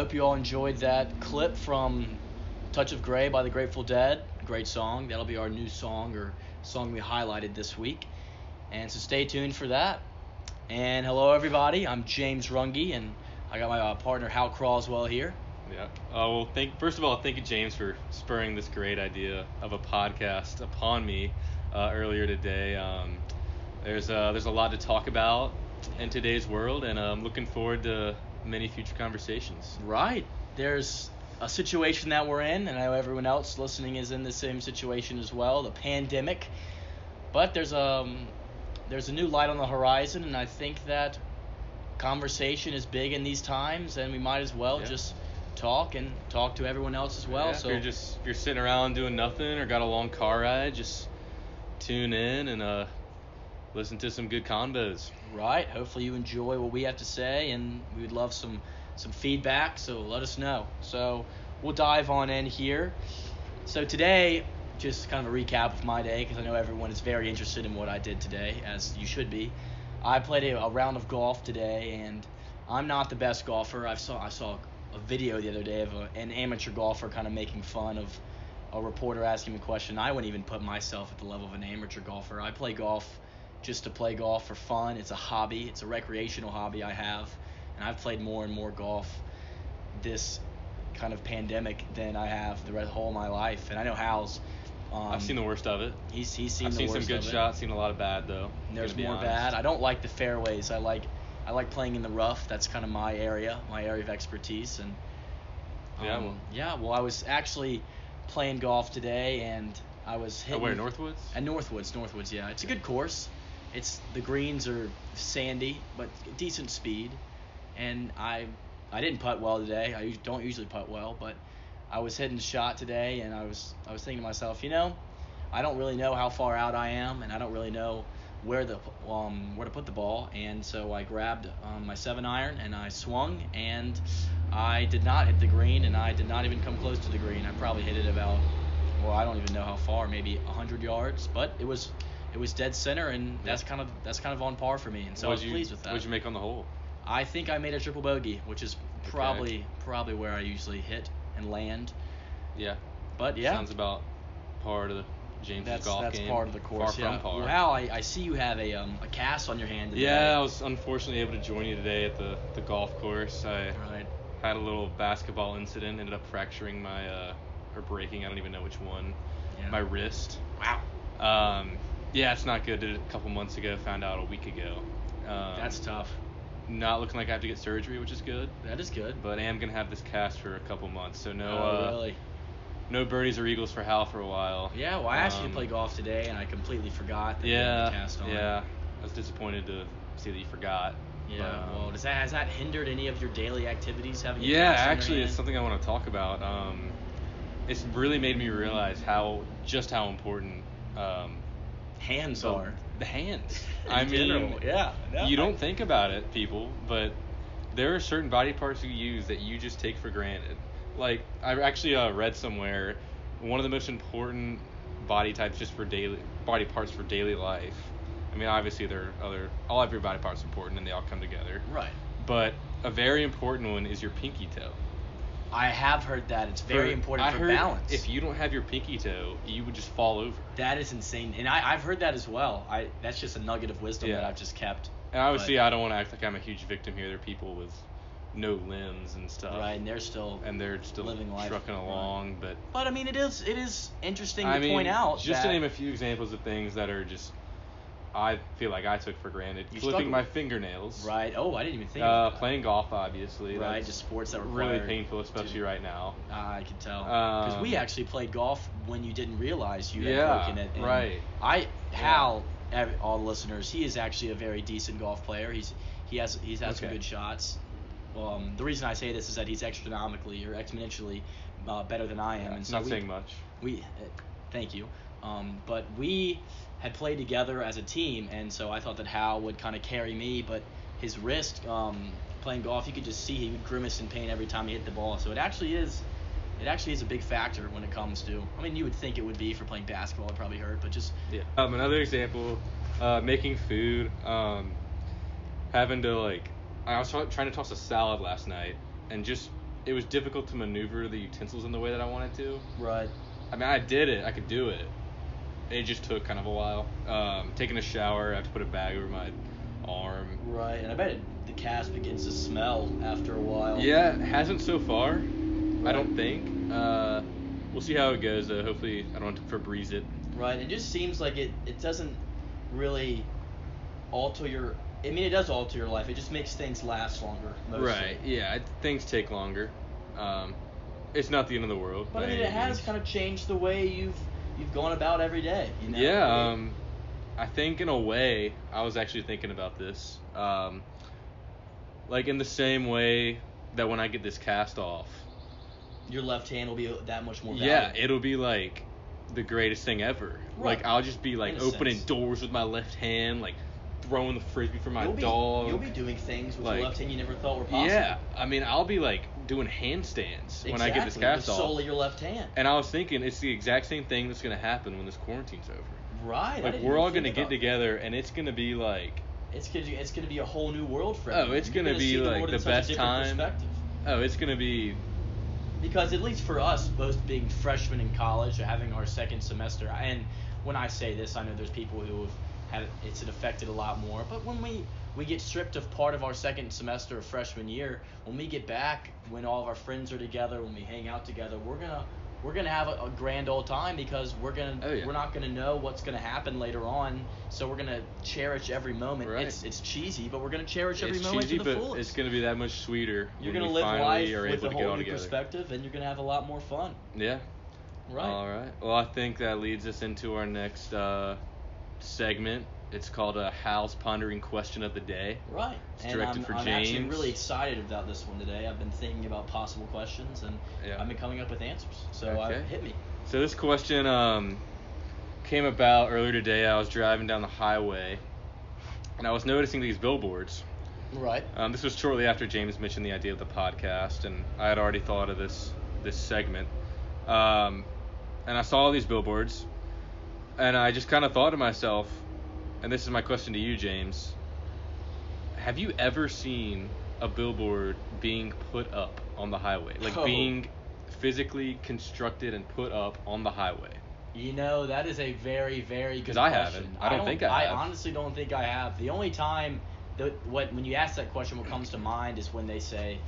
Hope you all enjoyed that clip from Touch of Grey by the Grateful Dead. Great song. That'll be our new song or song we highlighted this week. And so stay tuned for that. And hello, everybody. I'm James Runge, and I got my uh, partner Hal Croswell here. Yeah. Uh, well, thank first of all, thank you, James, for spurring this great idea of a podcast upon me uh, earlier today. Um, there's uh, there's a lot to talk about in today's world, and I'm looking forward to many future conversations. Right. There's a situation that we're in, and I know everyone else listening is in the same situation as well, the pandemic. But there's um there's a new light on the horizon, and I think that conversation is big in these times, and we might as well Yeah. just talk and talk to everyone else as well. Yeah, so if you're just if you're sitting around doing nothing or got a long car ride, just tune in and uh, listen to some good combos. right, hopefully you enjoy what we have to say, and we would love some some feedback. So let us know. So we'll dive on in here. So today, just kind of a recap of my day because I know everyone is very interested in what I did today, as you should be. I played a, a round of golf today, and I'm not the best golfer. I saw I saw a video the other day of a, an amateur golfer kind of making fun of a reporter asking him a question. I wouldn't even put myself at the level of an amateur golfer. I play golf just to play golf for fun. It's a hobby. It's a recreational hobby I have, and I've played more and more golf this kind of pandemic than I have the rest, whole of my life. And I know Hal's. Um, I've seen the worst of it. He's he's seen I've seen some good shots, seen a lot of bad though. There's more honest. bad. I don't like the fairways. I like I like playing in the rough. That's kind of my area, my area of expertise. And Yeah, um, well- yeah. Well, I was actually playing golf today, and I was Oh, hitting. where Northwoods? At Northwoods, Northwoods. Yeah, it's a good course. It's the greens are sandy, but decent speed. And I I didn't putt well today. I don't usually putt well, but I was hitting shot today, and I was I was thinking to myself, you know, I don't really know how far out I am, and I don't really know where the um where to put the ball, and so I grabbed um, my seven iron and I swung, and I did not hit the green, and I did not even come close to the green. I probably hit it about well, I don't even know how far, maybe hundred yards, but it was it was dead center, and that's kind of that's kind of on par for me, and so I was you, pleased with that. What'd you make on the hole? I think I made a triple bogey, which is probably probably where I usually hit and land. Yeah. But yeah, Sounds about part of the James' that's golf that's game. part of the course. Far yeah. from par. Hal, I, I see you have a um a cast on your hand. Today. Yeah, I was unfortunately able to join you today at the, the golf course. I Right. had a little basketball incident, ended up fracturing my uh or breaking, I don't even know which one. Yeah. My wrist. Wow. Um yeah, it's not good. Did it a couple months ago, found out a week ago. Um, That's tough. not looking like I have to get surgery, which is good. That is good. But I am gonna have this cast for a couple months, so no oh, uh, really? no birdies or eagles for Hal for a while. Yeah. Well, I asked you Um, to play golf today, and I completely forgot that you had the Yeah, cast on. yeah. I was disappointed to see that you forgot. Yeah. um, well, does that has that hindered any of your daily activities? Having Yeah, cast on your actually, it's something I want to talk about. Um, it's really made me realize how just how important um, hands the, are. the hands. I mean, general, yeah. No, you I- don't think about it, people, but there are certain body parts you use that you just take for granted. Like I actually uh, read somewhere, one of the most important body types just for daily body parts for daily life. I mean, obviously there are other all every body part's important and they all come together. Right. But a very important one is your pinky toe. I have heard that it's very For- important I for balance. If you don't have your pinky toe, you would just fall over. that is insane, and I, I've heard that as well. I that's just a nugget of wisdom that I've just kept. And obviously, But- I don't want to act like I'm a huge victim here. There are people with no limbs and stuff. right, and they're still. And they're still Living life. trucking Right. along, but but I mean, it is it is interesting I to mean, point out just that to name a few examples of things that are just I feel like I took for granted. You Clipping struggle my fingernails. right. Oh, I didn't even think. Uh, playing golf, obviously. Right, that's just sports that were really painful, especially to- right now. Ah, I can tell because we Um, actually played golf when you didn't realize you had Yeah, broken it. and right. I Hal, ev- all the listeners, he is actually a very decent golf player. He's he has he's had some good shots. Um, the reason I say this is that he's astronomically or exponentially uh, better than I am, Yeah, and so not we, saying much. we uh, thank you um, but we had played together as a team and so i thought that hal would kind of carry me but his wrist um, playing golf you could just see he would grimace in pain every time he hit the ball so it actually is it actually is a big factor when it comes to i mean you would think it would be for playing basketball it probably hurt but just Yeah. Um, another example, uh, making food. Um, having to like, I was trying to toss a salad last night, and just it was difficult to maneuver the utensils in the way that I wanted to. Right. I mean, I did it. I could do it. It just took kind of a while. Um, taking a shower, I have to put a bag over my arm. Right, and I bet it, the cast begins to smell after a while. Yeah, it hasn't so far. I don't think. Uh, we'll see how it goes. Though. Hopefully, I don't have to Febreze it. Right. It just seems like it, it doesn't really alter your. I mean, it does alter your life. It just makes things last longer. Mostly. Right. Yeah. It, things take longer. Um, it's not the end of the world. But I mean, it has kind of changed the way you've you've gone about every day. You know? Yeah, I mean, um, I think in a way, I was actually thinking about this. Um, like in the same way that when I get this cast off, your left hand will be that much more. yeah, it'll be like the greatest thing ever. Right. Like I'll just be like opening sense. doors with my left hand, like throwing the frisbee for my you'll be, dog. You'll be doing things with Like- your left hand you never thought were possible. yeah, I mean, I'll be like doing handstands when I get this Exactly, cast with off. solely your left hand. And I was thinking it's the exact same thing that's gonna happen when this quarantine's over. Right. I Like didn't we're even all gonna get about that. together, and it's gonna be like It's gonna it's gonna be a whole new world for us. Oh, everyone. it's You're gonna be, see the, like, world in the such a best different time. Perspective. Oh, it's gonna be. Because at least for us, both being freshmen in college, or having our second semester, and when I say this, I know there's people who have had it's affected a lot more. But when we we get stripped of part of our second semester of freshman year, when we get back, when all of our friends are together, when we hang out together, we're gonna we're gonna have a, a grand old time because we're gonna Oh, yeah. we're not gonna know what's gonna happen later on. So we're gonna cherish every moment. Right. It's it's cheesy, but we're gonna cherish every It's moment cheesy, to the but fullest. it's gonna be that much sweeter. You're gonna live life with a whole new together. perspective, and you're gonna have a lot more fun. Yeah. Right. All right. Well, I think that leads us into our next uh, segment. It's called a Hal's pondering question of the day. Right. It's and directed I'm, for I'm actually really excited about this one today. I've been thinking about possible questions and Yeah. I've been coming up with answers. So uh, Okay. hit me. So this question um, came about earlier today. I was driving down the highway, and I was noticing these billboards. Right. Um, this was shortly after James mentioned the idea of the podcast, and I had already thought of this this segment. Um, and I saw all these billboards, and I just kind of thought to myself, and this is my question to you, James. Have you ever seen a billboard being put up on the highway, like Oh. being physically constructed and put up on the highway? You know that is a very very good 'Cause I haven't. I don't think I have. I honestly don't think I have. The only time that what when you ask that question, what comes to mind is when they say,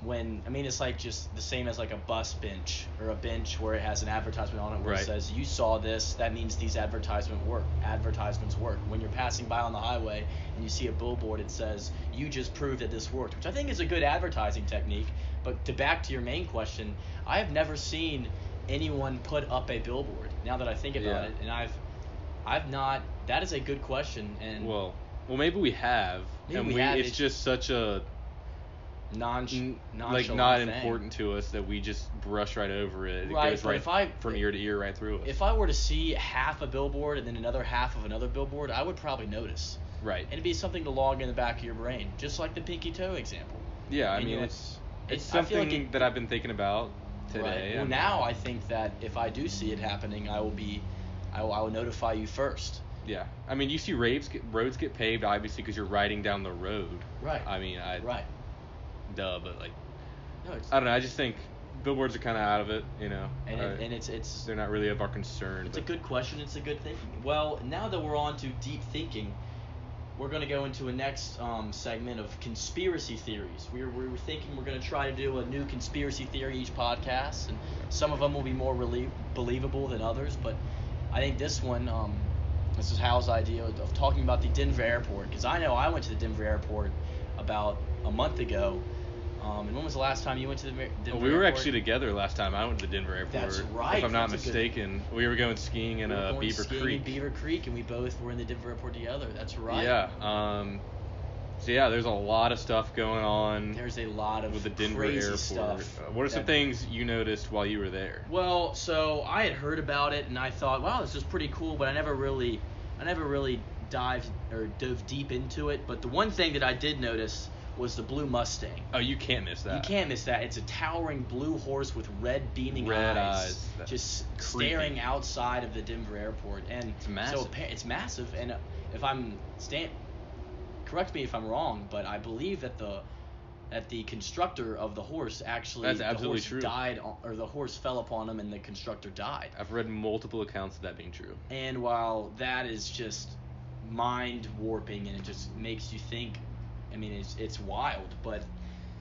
when I mean it's like just the same as like a bus bench or a bench where it has an advertisement on it where Right. it says you saw this. That means these advertisement work. Advertisements work. When you're passing by on the highway and you see a billboard, it says you just proved that this worked, which I think is a good advertising technique. But to back to your main question, I have never seen anyone put up a billboard. Now that I think about Yeah. it, and I've, I've not. That is a good question, and Well, well, maybe we have, Maybe and we we, have, it's it's- just such a non, like not thing. important to us that we just brush right over it. It Right, goes right if I- from ear to ear, right through us. If I were to see half a billboard and then another half of another billboard, I would probably notice. right. And it'd be something to log in the back of your brain, just like the pinky toe example. yeah, I mean it's it's- it's something like it- that I've been thinking about Right. today. Well, and- now I think that if I do see it happening, I will be, I will, I will notify you first. Yeah, I mean you see roads get roads get paved obviously because you're riding down the road. Right. I mean I Right. Duh, but like No, it's, I don't know. I just think billboards are kind of out of it. You know, and, Uh, and it's it's they're not really of our concern. It's a good question. It's a good thinking. Well, now that we're on to deep thinking, we're going to go into a next um, segment of conspiracy theories. We were, we were thinking we're going to try to do a new conspiracy theory each podcast, and some of them will be more relie- believable than others. But I think this one, um, this is Hal's idea of, of talking about the Denver airport, because I know I went to the Denver airport about a month ago. Um, and when was the last time you went to the Denver Well, we were airport? actually together last time I went to the Denver airport. That's right, If I'm not a good- mistaken, we were going skiing in We uh, Beaver skiing Creek. in Beaver Creek, and we both were in the Denver airport together. That's right. Yeah. Um. So yeah, there's a lot of stuff going on There's a lot of with the Denver crazy airport. stuff. Uh, what are some that- things you noticed while you were there? Well, so I had heard about it, and I thought, wow, this is pretty cool, but I never really, I never really dived or dove deep into it. But the one thing that I did notice was the blue Mustang. Oh, you can't miss that. You can't miss that. It's a towering blue horse with red beaming Red eyes, eyes. Just creepy. staring outside of the Denver airport. And It's massive. So it's massive. And uh, if I'm stand, correct me if I'm wrong, but I believe that the that the constructor of the horse actually That's the absolutely horse true. died or the horse fell upon him and the constructor died. I've read multiple accounts of that being true. And while that is just mind warping and it just makes you think, I mean, it's it's wild. But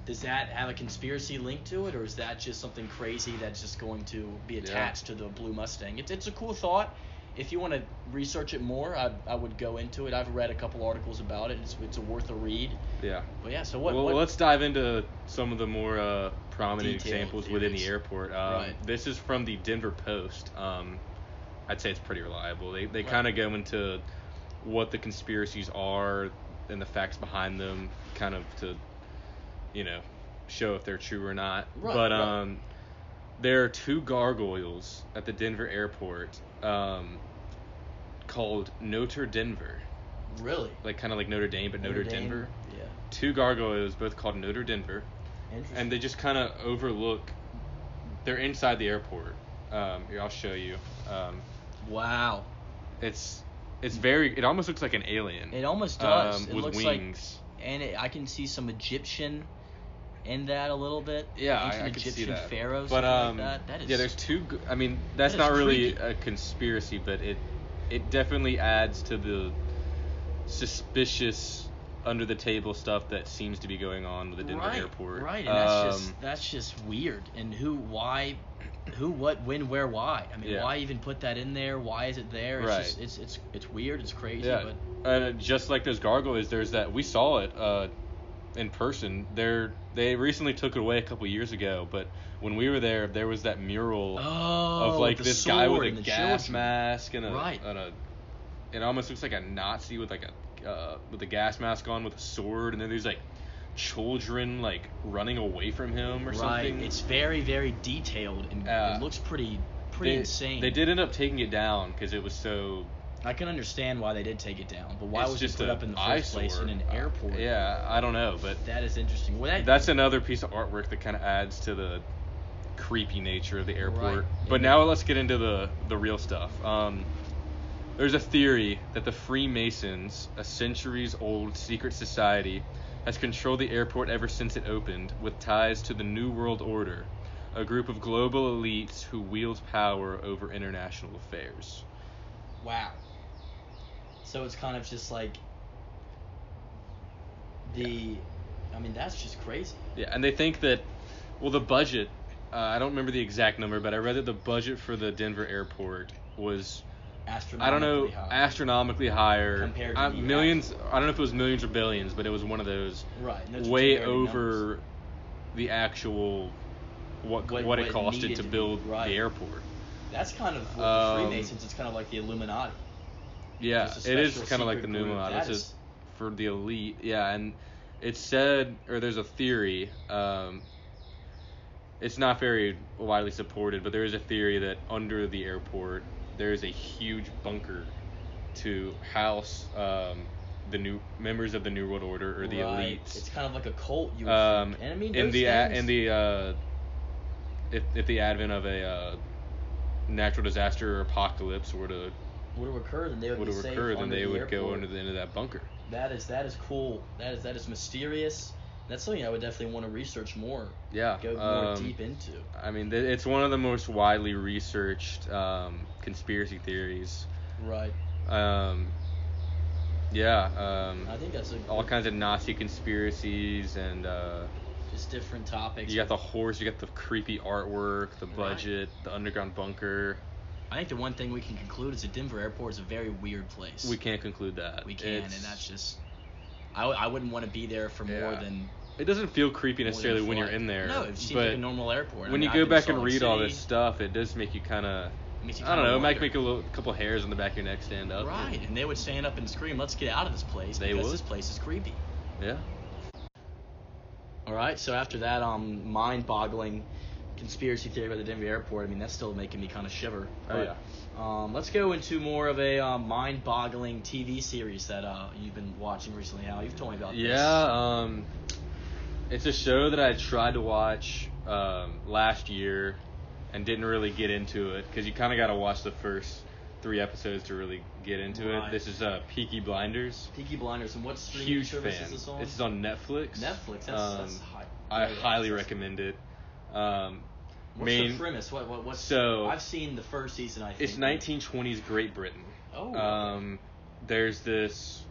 does that have a conspiracy link to it, or is that just something crazy that's just going to be attached to the blue Mustang? It's it's a cool thought. If you want to research it more, I, I would go into it. I've read a couple articles about it. It's it's a worth a read. Yeah. But yeah, so what? well, what let's dive into some of the more uh, prominent examples within the airport. Um, Right. This is from the Denver Post. Um, I'd say it's pretty reliable. They they Right. kind of go into what the conspiracies are and the facts behind them, kind of to, you know, show if they're true or not. Right, but right. um, there are two gargoyles at the Denver airport um, called Notre Denver, really? like kind of like Notre Dame, but Notre, Dame? Denver Yeah. two gargoyles, both called Notre Denver, Interesting. and they just kind of overlook. They're inside the airport. Um, here, I'll show you. Um, wow. it's it's very. It almost looks like an alien. It almost does. Um, it with looks wings. like, and it, I can see some Egyptian in that a little bit. yeah, Ancient I, I could Egyptian see that. pharaohs. but um, like that. That is. yeah, there's two. I mean, that's that not really creepy. a conspiracy, but it it definitely adds to the suspicious under the table stuff that seems to be going on with the Denver right, airport. Right, and that's Um, just that's just weird. And who, why, who, what, when, where, why? I mean, Yeah. why even put that in there? Why is it there? It's Right. just it's it's it's weird. It's crazy. Yeah, But and just like those gargoyles, there's that we saw it uh, in person. They're they recently took it away a couple years ago, but when we were there, there was that mural oh, of like this guy with a gas children. mask and a, Right. and a it almost looks like a Nazi with like a uh, with a gas mask on with a sword, and then there's like children like running away from him or Right. something. It's very very detailed and Yeah. it looks pretty pretty they, insane. They did end up taking it down because it was so I can understand why they did take it down, but why was it put up in the first place in an eyesore. Uh, airport? Yeah, I don't know, but That is interesting. Well, that, that's another piece of artwork that kind of adds to the creepy nature of the airport. Right. But now let's get into the the real stuff. Um, there's a theory that the Freemasons, a centuries-old secret society, has controlled the airport ever since it opened, with ties to the New World Order, a group of global elites who wield power over international affairs. Wow. So it's kind of just like the. I mean, that's just crazy. Yeah, and they think that, well, the budget. Uh, I don't remember the exact number, but I read that the budget for the Denver airport was I don't know Astronomically high. astronomically higher. Compared to the millions. I don't know if it was millions or billions, but it was one of those Right. way over numbers. the actual what What- what, it costed to to build right. the airport. That's kind of with Um, the Freemasons. It's kind of like the Illuminati. Yeah, it is kind of like the secret new group. model. It's just for the elite. Yeah, and it's said, or there's a theory. Um, it's not very widely supported, but there is a theory that under the airport there is a huge bunker to house um, the new members of the New World Order or the Right. elites. It's kind of like a cult. You would um, think. And I mean, in the a, in the uh, if if the advent of a uh, natural disaster or apocalypse were to would have occurred, then they would, would be have occurred, then they the would go airport. into the into that bunker. That is that is cool. That is that is mysterious. That's something I would definitely want to research more. Yeah. Go more um, deep into. I mean, th- it's one of the most widely researched um, conspiracy theories. Right. Um, yeah. Um, I think that's a all kinds of Nazi conspiracies, and uh, just different topics. you got the horse, you got the creepy artwork, the Right. budget, the underground bunker. I think the one thing we can conclude is that Denver Airport is a very weird place. We can't conclude that. We can, It's- and that's just. I, w- I wouldn't want to be there for more Yeah. than. It doesn't feel creepy necessarily when you're in there. No, it seems but like a normal airport. I when mean, you I've go back and read Lake all this stuff, it does make you kind of. I don't kinda know. It might make a little, couple hairs on the back of your neck stand up. Right, and they would stand up and scream, "Let's get out of this place!" They because would. this place is creepy. Yeah. All right, so after that um mind-boggling conspiracy theory about the Denver airport, I mean that's still making me kind of shiver. Oh, But, Um, let's go into more of a um, mind-boggling TV series that uh, you've been watching recently. Hal, you've told me about this. Yeah, um, it's a show that I tried to watch um, last year and didn't really get into it because you kind of got to watch the first three episodes to really get into Right. it. This is uh, Peaky Blinders. Peaky Blinders, and what streaming Huge service fan. is this on? This is on Netflix. Netflix. That's, Um, that's high I highly recommend it. Um, What's main, the premise? What, what what's So- I've seen the first season. I think It's 1920s Great Britain. Oh. Um, there's this.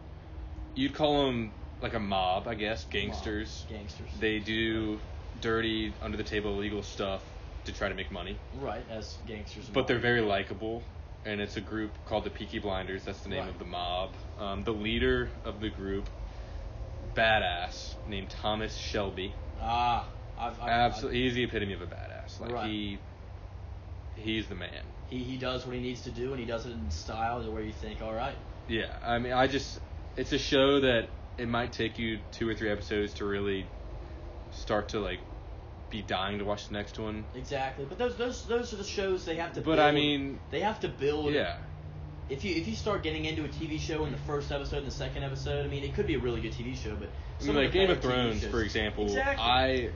You'd call them like a mob, I guess, gangsters. Mob, Gangsters. They do dirty, under the table illegal stuff to try to make money. right as gangsters. But they're very likable, and it's a group called the Peaky Blinders. That's the name Right. of the mob. Um, the leader of the group, badass, named Thomas Shelby. ah. I've, I've, Absolutely, he's the epitome of a badass. Like Right. he, he's the man. He he does what he needs to do, and he does it in style to where you think, all right, Yeah, I mean, I just, it's a show that it might take you two or three episodes to really start to like be dying to watch the next one. exactly. But those those those are the shows they have to. But build. I mean, they have to build. yeah, If you if you start getting into a TV show in the first episode and the second episode, I mean, it could be a really good TV show, but I mean, like Game of Thrones, for example. Exactly. I,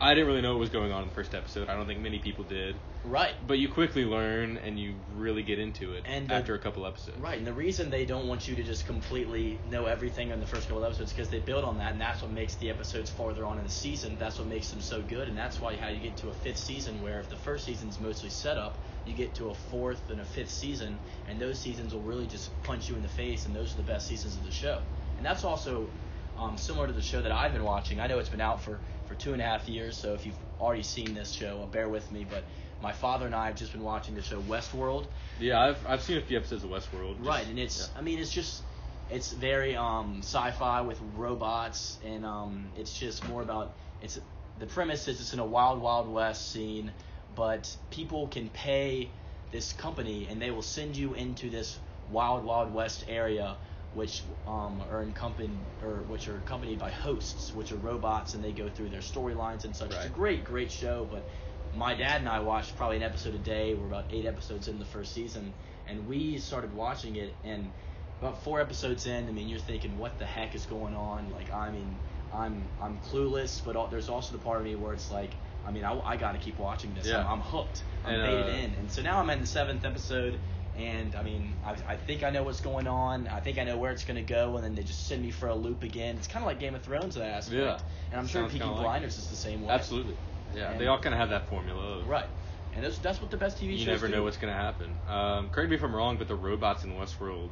I didn't really know what was going on in the first episode. I don't think many people did. right. But you quickly learn and you really get into it And the- after a couple episodes. Right, and the reason they don't want you to just completely know everything in the first couple episodes is because they build on that, and that's what makes the episodes farther on in the season. That's what makes them so good, and that's why how you get to a fifth season, where if the first season's mostly set up, you get to a fourth and a fifth season, and those seasons will really just punch you in the face, and those are the best seasons of the show. And that's also um, similar to the show that I've been watching. I know it's been out for, for two and a half years, so if you've already seen this show, bear with me, but my father and I have just been watching the show Westworld. Yeah, I've I've seen a few episodes of Westworld. just- Right, and it's yeah. I mean it's just it's very um sci-fi with robots and um it's just more about it's the premise is it's in a wild wild west scene, but people can pay this company and they will send you into this wild wild west area which um, are accompanied or which are accompanied by hosts, which are robots, and they go through their storylines and such. It's a great, great show. But my dad and I watched probably an episode a day. We're about eight episodes in the first season, and we started watching it. And about four episodes in, I mean, you're thinking, what the heck is going on? Like, I mean, I'm I'm clueless, but al- there's also the part of me where it's like, I mean, I, I got to keep watching this. Yeah. I'm, I'm hooked. I'm And, baited uh, in. And so now I'm in the seventh episode, and I mean, I, I think I know what's going on. I think I know where it's going to go, and then they just send me for a loop again. It's kind of like Game of Thrones in that aspect. Yeah. And I'm sure Peaky like Blinders is the same way. Absolutely. Yeah, And- they all kind of have that formula. Of, Right. And that's, that's what the best TV You shows You never do. know what's gonna happen. Um, correct me if I'm wrong, but the robots in Westworld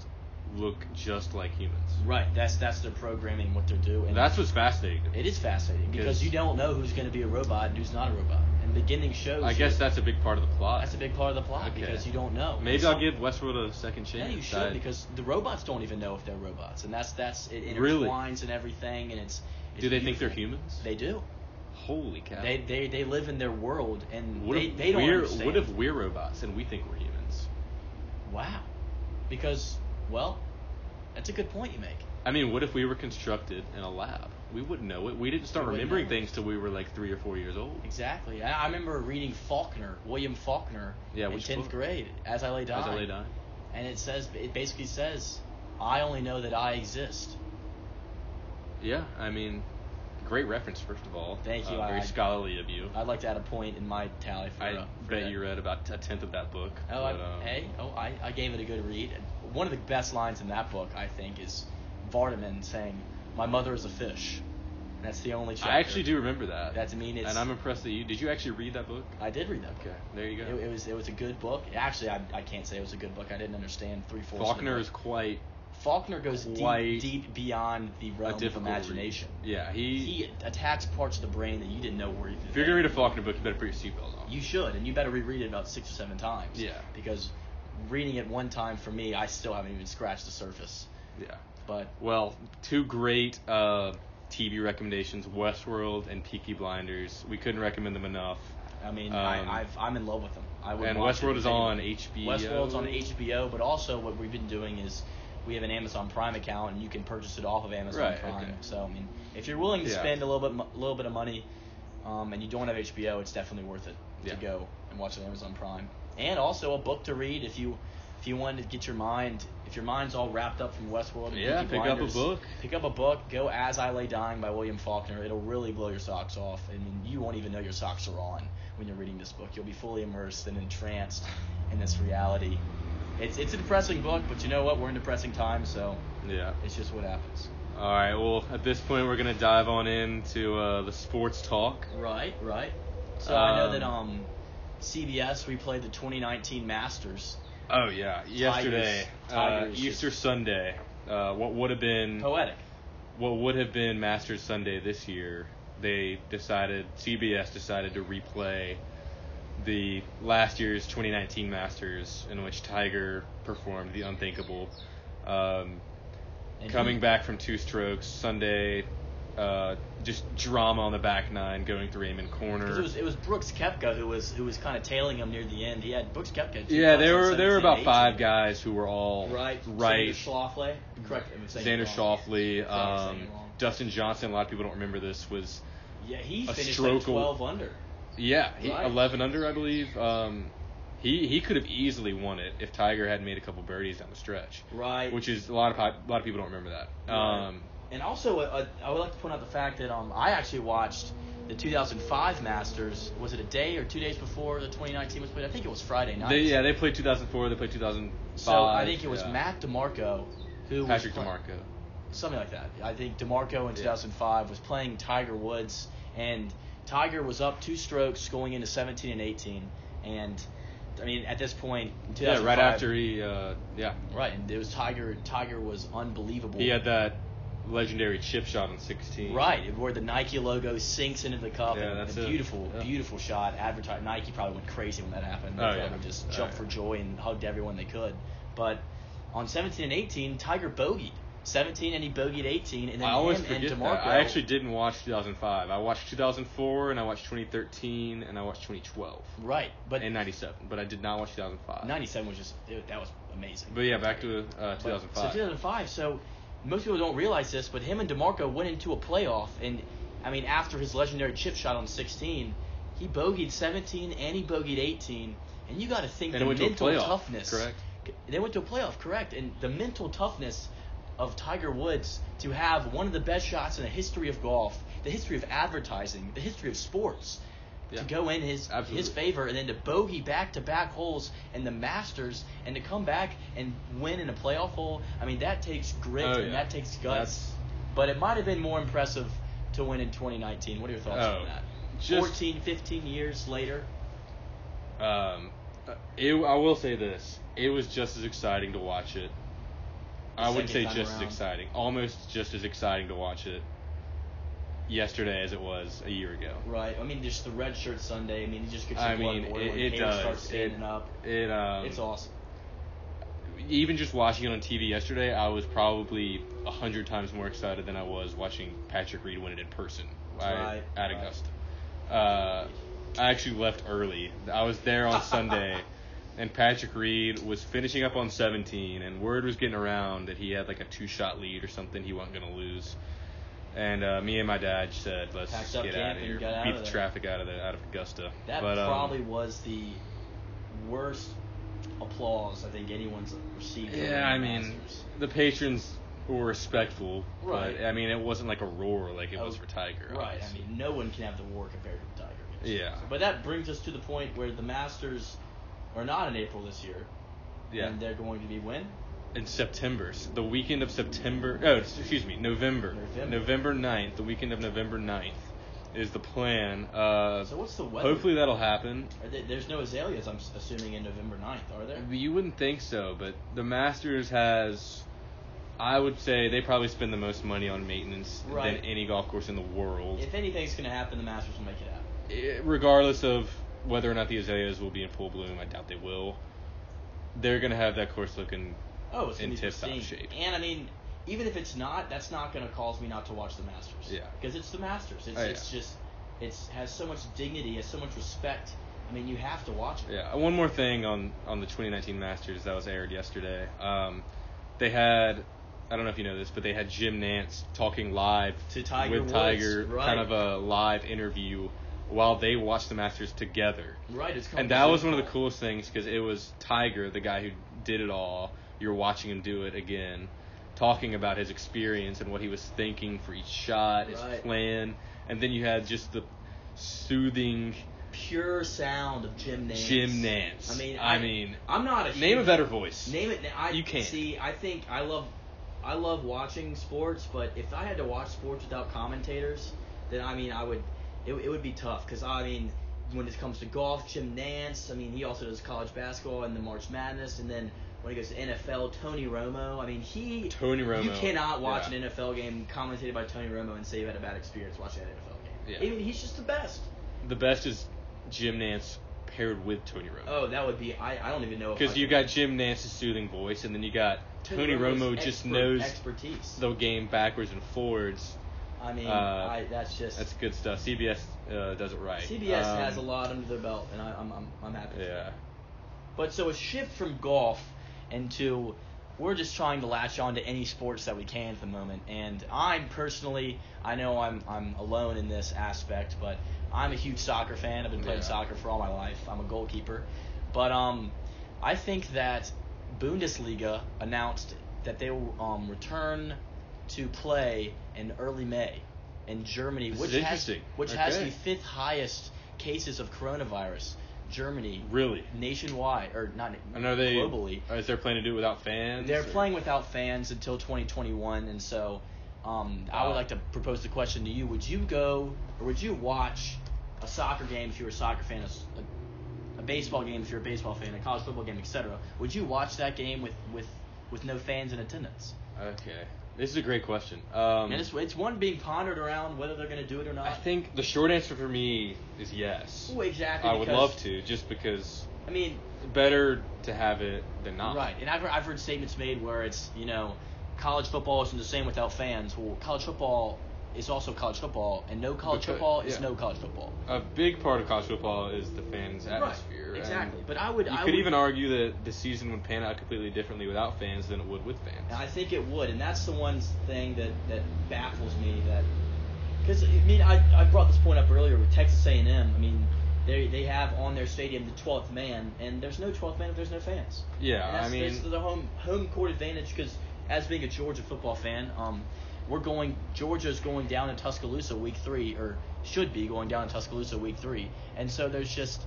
look just like humans. Right. That's that's their programming, what they're doing. That's what's fascinating. It is fascinating because Because- you don't know who's going to be a robot and who's not a robot. And beginning shows. I you- guess that's a big part of the plot. that's a big part of the plot Okay. because you don't know. Maybe I'll give Westworld a second chance. Yeah, you should I- because the robots don't even know if they're robots, and that's that's it intertwines Really? and everything, and it's. it's do they think they're humans? They do. Holy cow! They they they live in their world, and what they they don't we're understand. what if we're robots and we think we're humans? Wow. Because well, that's a good point you make. I mean, what if we were constructed in a lab? We wouldn't know it. We didn't start We remembering things till we were like three or four years old. Exactly. I, I remember reading Faulkner, William Faulkner, Yeah, in tenth grade, as I lay dying. As I lay dying. And it says it basically says, I only know that I exist. Yeah, I mean, great reference first of all. Thank you, Uh, very I- scholarly of you. I'd like to add a point in my tally for. I uh, for bet that. you read about a tenth of that book. Oh, but, I, um, hey, oh, I, I gave it a good read. One of the best lines in that book, I think, is Vardaman saying, "My mother is a fish." That's the only. Chapter. I actually do remember that. That's I mean, it's. and I'm impressed that you did. You actually read that book? I did read that book. Okay, there you go. It, it was it was a good book. Actually, I, I can't say it was a good book. I didn't understand three fourths. Faulkner is quite Faulkner goes deep deep beyond the realm of imagination. Read. Yeah, he. He attacks parts of the brain that you didn't know were even. if you're gonna read a Faulkner book, you better put your seatbelt on. You should, and you better reread it about six or seven times. Yeah. Because reading it one time for me, I still haven't even scratched the surface. yeah. But Well, two great uh, TV recommendations: Westworld and Peaky Blinders. We couldn't recommend them enough. I mean, Um, I, I've, I'm in love with them. I would and Westworld is on HBO. Westworld's on HBO, but also what we've been doing is we have an Amazon Prime account, and you can purchase it off of Amazon Right, Prime. okay. So I mean, if you're willing to Yeah. spend a little bit, mo- little bit of money, um, and you don't have HBO, it's definitely worth it Yeah. to go and watch on Amazon Prime. And also a book to read if you if you want to get your mind if your mind's all wrapped up from Westworld. And Yeah, Peaky pick up a book. Pick up a book. Go As I Lay Dying by William Faulkner. It'll really blow your socks off. I mean, you won't even know your socks are on when you're reading this book. You'll be fully immersed and entranced in this reality. It's it's a depressing book, but you know what? We're in depressing times, so Yeah. it's just what happens. All right. Well, at this point, we're gonna dive on into uh, the sports talk. Right, right. So I know that Um, um, CBS replayed the 2019 Masters. Oh yeah, yesterday, Tigers uh, Easter Sunday. Uh, what would have been Poetic. what would have been Masters Sunday this year? They decided CBS decided to replay the last year's 2019 Masters, in which Tiger performed the unthinkable. Um, coming he- back from two strokes Sunday, uh, just drama on the back nine going through Raymond 'cause Corner. It was it was Brooks Koepka who was who was kind of tailing him near the end. He had Brooks Koepka. yeah, there were there were about 18. five guys who were all Right, right. Xander Schauffele. Correct. I'm saying Xander it wrong. Schauffele, Sorry, I'm saying um. Dustin Johnson. A lot of people don't remember this. Was Yeah, he a finished stroke like 12 under. yeah, he, Right. 11 under, I believe. Um, he he could have easily won it if Tiger had made a couple birdies down the stretch, Right. which is a lot of a lot of people don't remember that. Right. Um, And also, uh, I would like to point out the fact that um, I actually watched the 2005 Masters. Was it a day or two days before the 2019 was played? I think it was Friday night. they, yeah, they played 2004. They played 2005. So I think it was yeah. Matt DiMarco who Patrick play- DiMarco. something like that. I think DiMarco in Yeah. 2005 was playing Tiger Woods, and Tiger was up two strokes going into 17 and 18, and I mean at this point, in Yeah, right after he uh, yeah right, and it was Tiger. Tiger was unbelievable. he had that legendary chip shot on 16. Right, It where the Nike logo sinks into the cup. Yeah, and that's a beautiful, Yeah. beautiful shot. Advertised Nike probably went crazy when that happened. They Oh, probably yeah. just jumped for joy and hugged everyone they could. But on 17 and 18, Tiger bogeyed 17 and he bogeyed 18, and then I always forget DiMarco. that. I actually didn't watch 2005. I watched 2004 and I watched 2013 and I watched 2012 right, but and 97, but I did not watch 2005. 97 was just it, that was amazing. But yeah, back to uh, But- 2005. So 2005. So most people don't realize this, but him and DiMarco went into a playoff, and I mean after his legendary chip shot on 16, he bogeyed 17 and he bogeyed 18, and you got to think And the it went to a mental playoff, toughness. correct? They went to a playoff, correct, and the mental toughness of Tiger Woods to have one of the best shots in the history of golf, the history of advertising, the history of sports. Yeah. To go in his Absolutely. his favor and then to bogey back to back holes in the Masters and to come back and win in a playoff hole. I mean that takes grit Oh, and yeah. that takes guts. That's- But it might have been more impressive to win in 2019. What are your thoughts Oh, on that? just- 14, 15 years later. Um, it, I will say this: it was just as exciting to watch it. The I wouldn't say just around. as exciting, almost just as exciting to watch it yesterday as it was a year ago. Right. I mean, just the red shirt Sunday. I mean, he just gets your I mean, it, it does. starts standing it, up. It um, It's awesome. even just watching it on TV yesterday, I was probably a hundred times more excited than I was watching Patrick Reed win it in person I- Right, at right. Augusta. Uh, I actually left early. I was there on Sunday, and Patrick Reed was finishing up on 17, and word was getting around that he had like a two-shot lead or something. He wasn't gonna lose. And uh, me and my dad said, "Let's Packed up get camp out of and here, got out beat of the there." traffic out of the out of Augusta." That but, um, probably was the worst applause I think anyone's received. winning Yeah, I mean, Masters. the patrons were respectful, Right. but I mean, it wasn't like a roar like it was Oh, for Tiger. Right. I obviously. mean, no one can have the war compared to Tiger. Yeah. But that brings us to the point where the Masters are not in April this year. yeah. And they're going to be when? In September, the weekend of September. Oh, excuse me, November. November. November 9th, the weekend of November 9th is the plan. Uh, So what's the weather? hopefully that'll happen. Are they, there's no azaleas, I'm assuming, in November 9th, are there? You wouldn't think so, but the Masters has. I would say they probably spend the most money on maintenance Right. than any golf course in the world. If anything's going to happen, the Masters will make it happen. Eh, regardless of whether or not the azaleas will be in full bloom, I doubt they will. They're gonna have that course looking. Oh, it's In to be tip-top shape. And I mean, even if it's not, that's not going to cause me not to watch the Masters. Yeah. Because it's the Masters. It's, Oh, yeah. it's just, it's has so much dignity, has so much respect. I mean, you have to watch it. Yeah. One more thing on on the 2019 Masters that was aired yesterday. Um, they had. I don't know if you know this, but they had Jim Nantz talking live To Tiger with Woods, Tiger, right. kind of a live interview while they watched the Masters together. Right. It's And that was one of the coolest things because it was Tiger, the guy who did it all. You're watching him do it again, talking about his experience and what he was thinking for each shot, his Right. plan, and then you had just the soothing pure sound of Jim Nantz. Jim Nantz. I mean, I mean, I'm not a name a better voice. Name it. I You can't. see. I think I love. I love watching sports, but if I had to watch sports without commentators, then I mean I would it, it would be tough because I mean when it comes to golf, Jim Nantz. I mean he also does college basketball and the March Madness, and then when he goes to NFL, Tony Romo. I mean he Tony Romo. You cannot watch yeah. an NFL game commentated by Tony Romo and say you had a bad experience watching an NFL game. Yeah. I mean he's just the best. The best is Jim Nantz paired with Tony Romo. Oh, that would be I, I don't even know Because you got Jim Nantz's soothing voice, and then you got Tony Romo's Romo just expert- knows expertise. the game backwards and forwards. I mean, uh, I, that's just That's good stuff. CBS uh, does it right. CBS Um, has a lot under their belt, and I, I'm I'm I'm happy. Yeah. that. But so a shift from golf into we're just trying to latch on to any sports that we can at the moment. And I'm personally, I know I'm I'm alone in this aspect, but I'm a huge soccer fan. I've been playing Yeah. soccer for all my life. I'm a goalkeeper. But um, I think that Bundesliga announced that they will um, return to play in early May in Germany, This which is has which has the fifth highest cases of coronavirus. Germany Really. nationwide or not And are they globally. Is there plan to do it without fans? They're or- playing without fans until 2021, and so um, I would like to propose the question to you: Would you go or would you watch a soccer game if you were a soccer fan, a baseball game if you're a baseball fan, a college football game, etc.? Would you watch that game with with with no fans in attendance? Okay. This is a great question. Um, and it's it's one being pondered around whether they're going to do it or not. I think the short answer for me is yes. Ooh, exactly. I would because- love to, just because I mean, better to have it than not. Right, and I've heard, I've heard statements made where it's you know, college football isn't the same without fans. Well, college football is also college football, and no college Because- football is yeah. no college football. A big part of college football is the fans' atmosphere. Right, exactly. But I would, You I could would, even argue that the season would pan out completely differently without fans than it would with fans. I think it would, and that's the one thing that that baffles me. That because I mean, I I brought this point up earlier with Texas A&M. I mean. They, they have on their stadium the 12th man, and there's no 12th man if there's no fans. Yeah, And that's, I mean- that's the home home court advantage because as being a Georgia football fan, um, we're going Georgia's going down to Tuscaloosa week three or should be going down to Tuscaloosa week three, and so there's just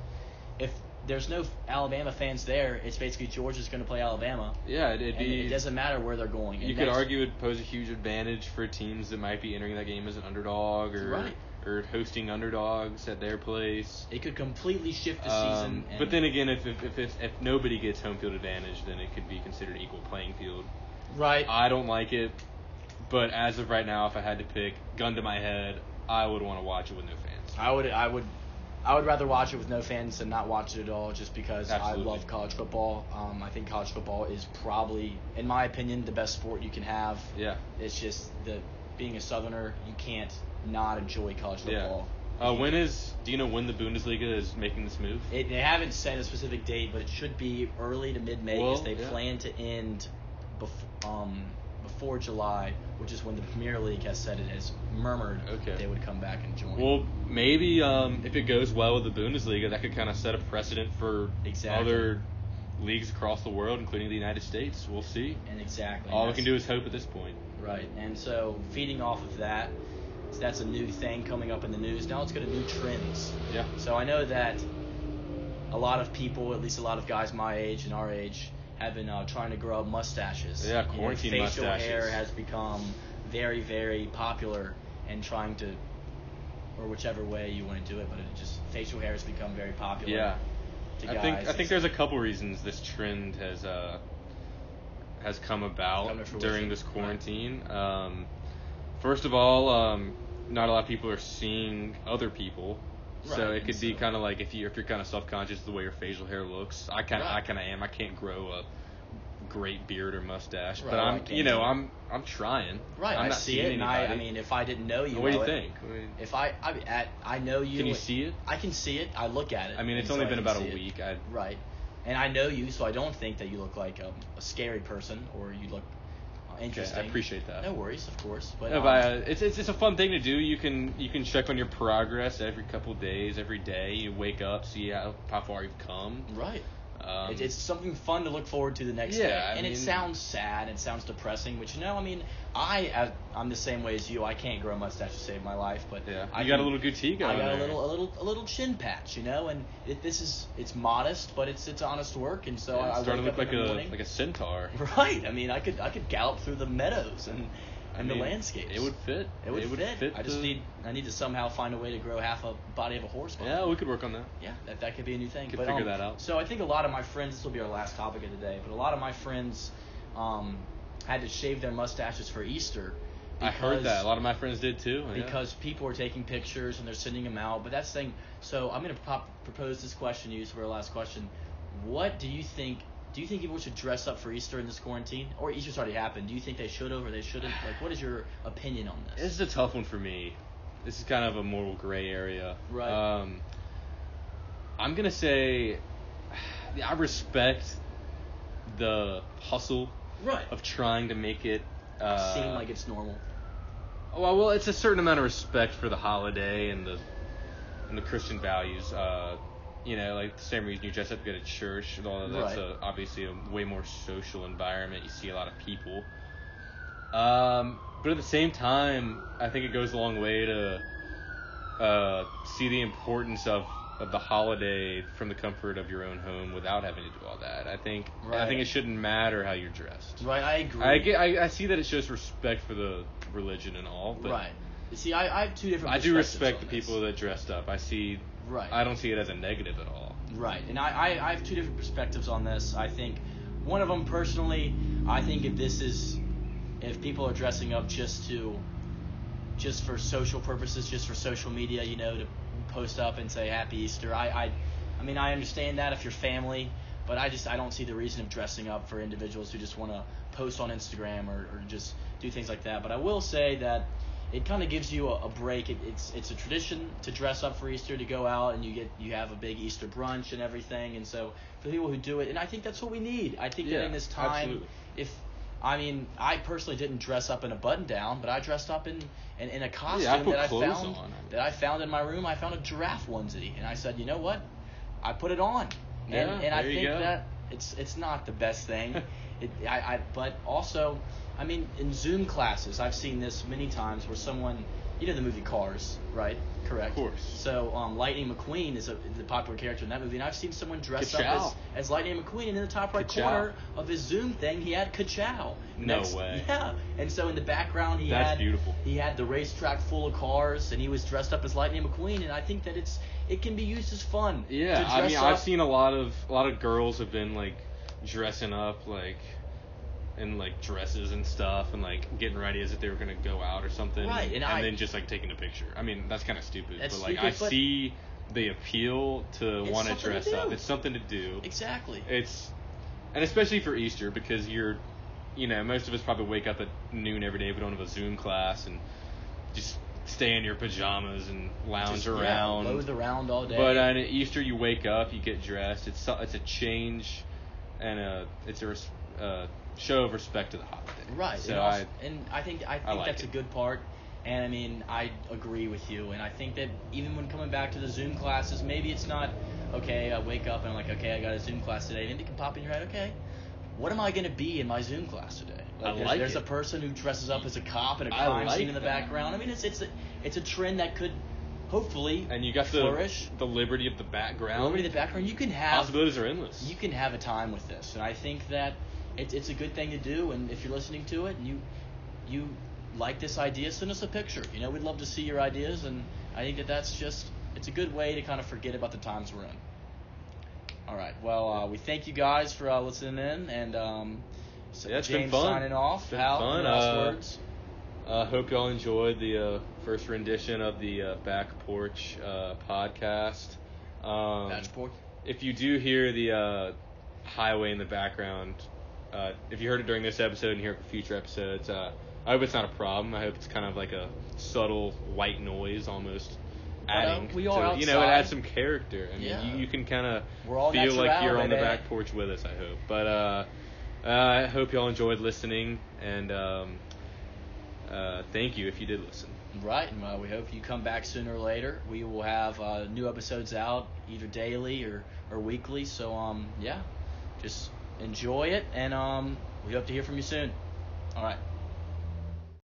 if there's no Alabama fans there, it's basically Georgia's going to play Alabama. Yeah, it'd be. it doesn't matter where they're going. You And could argue it pose a huge advantage for teams that might be entering that game as an underdog or Right. or hosting underdogs at their place. it could completely shift the Um, season. but then again, if if if, it's, if nobody gets home field advantage, then it could be considered equal playing field. right, I don't like it, but as of right now, if I had to pick, gun to my head, I would want to watch it with no fans. I would I would I would rather watch it with no fans than not watch it at all just because Absolutely. I love college football. Um, I think college football is probably in my opinion the best sport you can have. Yeah. It's just the being a southerner, you can't not enjoy college Yeah. football. Uh, when is do you know when the Bundesliga is making this move? It, they haven't set a specific date, but it should be early to mid May Well, because they yeah. plan to end bef- um, before July, which is when the Premier League has said it has murmured Okay. they would come back and join. Well, maybe um, if it goes well with the Bundesliga, that could kind of set a precedent for Exactly. other leagues across the world, including the United States. We'll see. and exactly. All we can do is hope at this point. Right, and so feeding off of that, so that's a new thing coming up in the news. Now let's go to new trends. Yeah. So I know that a lot of people, at least a lot of guys my age and our age, have been uh, trying to grow mustaches. Yeah, You know, quarantine facial mustaches. hair has become very, very popular, and trying to, or whichever way you want to do it, but it just facial hair has become very popular. Yeah. I guys. think I think there's a couple reasons this trend has uh, has come about Come to fruition. during this Right. quarantine. Um, first of all, um, not a lot of people are seeing other people, so it could be kind of like if you if you're kind of self conscious of the way your facial hair looks. I kind of I kind of am. I can't grow a great beard or mustache, Right, but I'm you know. I'm I'm trying. Right, I'm I see seeing it, and I, I mean, if I didn't know you, what do you think? If I, I at, I know you. Can you see it? I can see it. I look at it. I mean, it's only so been about a week. I Right, and I know you, so I don't think that you look like um, a scary person or you look uh, okay. I appreciate that. No worries, of course. But, No, um, but uh, it's, it's it's a fun thing to do. You can you can check on your progress every couple days, every day. You wake up, see how, how far you've come. right. Um, it, it's something fun to look forward to the next Yeah, day. I And mean- it sounds sad. It sounds depressing. Which you know, I mean, I, I, am the same way as you. I can't grow a mustache to save my life, but yeah, I you got a little goatee I going got there. a little, a little, a little chin patch, you know, and it, this is it's modest, but it's it's honest work, and so Yeah, I, it's I starting to look like a morning. like a centaur. Right. I mean, I could I could gallop through the meadows and I and mean, the landscapes. It would fit. It would, fit. I just the- need I need to somehow find a way to grow half a body of a horse. by Yeah, we could work on that. Yeah, that, that could be a new thing. Could but, figure um, that out. So I think a lot of my friends, this will be our last topic of the day, but a lot of my friends um, had to shave their mustaches for Easter. I heard that. because- A lot of my friends did too. yeah. because people are taking pictures and they're sending them out. But that's the thing. So I'm gonna pop, propose this question to you for our last question. What do you think? Do you think people should dress up for Easter in this quarantine, or Easter's already happened? Do you think they should have or they shouldn't? Like, what is your opinion on this? This is a tough one for me. This is kind of a moral gray area. Right. Um, I'm gonna say I respect the hustle right. of trying to make it uh, Seem like it's normal. Well, well, it's a certain amount of respect for the holiday and the and the Christian values. Uh, you know, like the same reason you dress up to go to church. Although that's Right. a, obviously a way more social environment. You see a lot of people. Um, but at the same time, I think it goes a long way to uh, see the importance of, of the holiday from the comfort of your own home without having to do all that. I think right. I think it shouldn't matter how you're dressed. Right. I agree. I, get, I I see that it shows respect for the religion and all, but right. See, I, I have two different. I do respect the people that dressed up. I see. Right. I don't see it as a negative at all. Right, and I, I, I have two different perspectives on this. I think one of them personally, I think if this is, if people are dressing up just to, just for social purposes, just for social media, you know, to post up and say Happy Easter. I, I, I mean, I understand that if you're family, but I just I don't see the reason of dressing up for individuals who just want to post on Instagram or, or just do things like that. But I will say that it kind of gives you a, a break. It, it's it's a tradition to dress up for Easter to go out and you get you have a big Easter brunch and everything. And so for the people who do it, and I think that's what we need. I think Yeah, that in this time, absolutely. if I mean, I personally didn't dress up in a button down, but I dressed up in in, in a costume Yeah, I that I found on. that I found in my room. I found a giraffe onesie, and I said, you know what? I put it on, and Yeah, and I think that it's it's not the best thing. it, I, I but also, I mean, in Zoom classes, I've seen this many times where someone, you know, the movie Cars, right? Correct. Of course. So um, Lightning McQueen is a, the popular character in that movie, and I've seen someone dress up Ka-chow. as, as Lightning McQueen, and in the top right Ka-chow. corner of his Zoom thing, he had Ka-chow. No Next- way. Yeah, and so in the background, he That's had beautiful. he had the racetrack full of cars, and he was dressed up as Lightning McQueen, and I think that it's it can be used as fun. Yeah, I mean, up. I've seen a lot of a lot of girls have been like dressing up like in like dresses and stuff and like getting ready as if they were gonna go out or something. Right, and and, I- then just like taking a picture. I mean, that's kind of stupid, That's but like stupid, I but- see the appeal to want to dress up. It's something to do. exactly. It's and especially for Easter because you're, you know, most of us probably wake up at noon every day. We don't have a Zoom class and just stay in your pajamas and lounge Just, yeah, around. loathe around all day. But on Easter, you wake up, you get dressed. It's it's a change, and a it's a uh, show of respect to the holiday. Right. So and, also, I and I think I think like that's it. a good part. And I mean, I agree with you. And I think that even when coming back to the Zoom classes, maybe it's not okay. I wake up and I'm like, okay, I got a Zoom class today. Maybe it can pop in your head. Okay, what am I going to be in my Zoom class today? I there's, like there's it. a person who dresses up as a cop and a I crime like scene in the that. background. I mean, it's it's a, it's a trend that could hopefully and you got the flourish. the liberty of the background. Over the background, you can have Possibilities are endless. you can have a time with this, and I think that it's it's a good thing to do. And if you're listening to it and you you like this idea, send us a picture. You know, we'd love to see your ideas, and I think that that's just it's a good way to kind of forget about the times we're in. All right. Well, uh, we thank you guys for uh, listening in, and um, so Yeah, it's been fun. signing off. It's been Hal, fun. Uh, words? I hope y'all enjoyed the uh, first rendition of the uh, Back Porch uh, podcast. Um, Badge Porch? if you do hear the uh, highway in the background, uh, if you heard it during this episode and hear it for future episodes, uh, I hope it's not a problem. I hope it's kind of like a subtle white noise almost. Adding we are to, you know, it adds some character. I mean, yeah. you, you, can kind of feel like you're on the back porch with us. I hope, but uh, uh I hope y'all enjoyed listening, and um, uh, thank you if you did listen. Right, and uh, we hope you come back sooner or later. We will have new episodes out either daily or, or weekly. So um, yeah, just enjoy it, and um, we hope to hear from you soon. All right.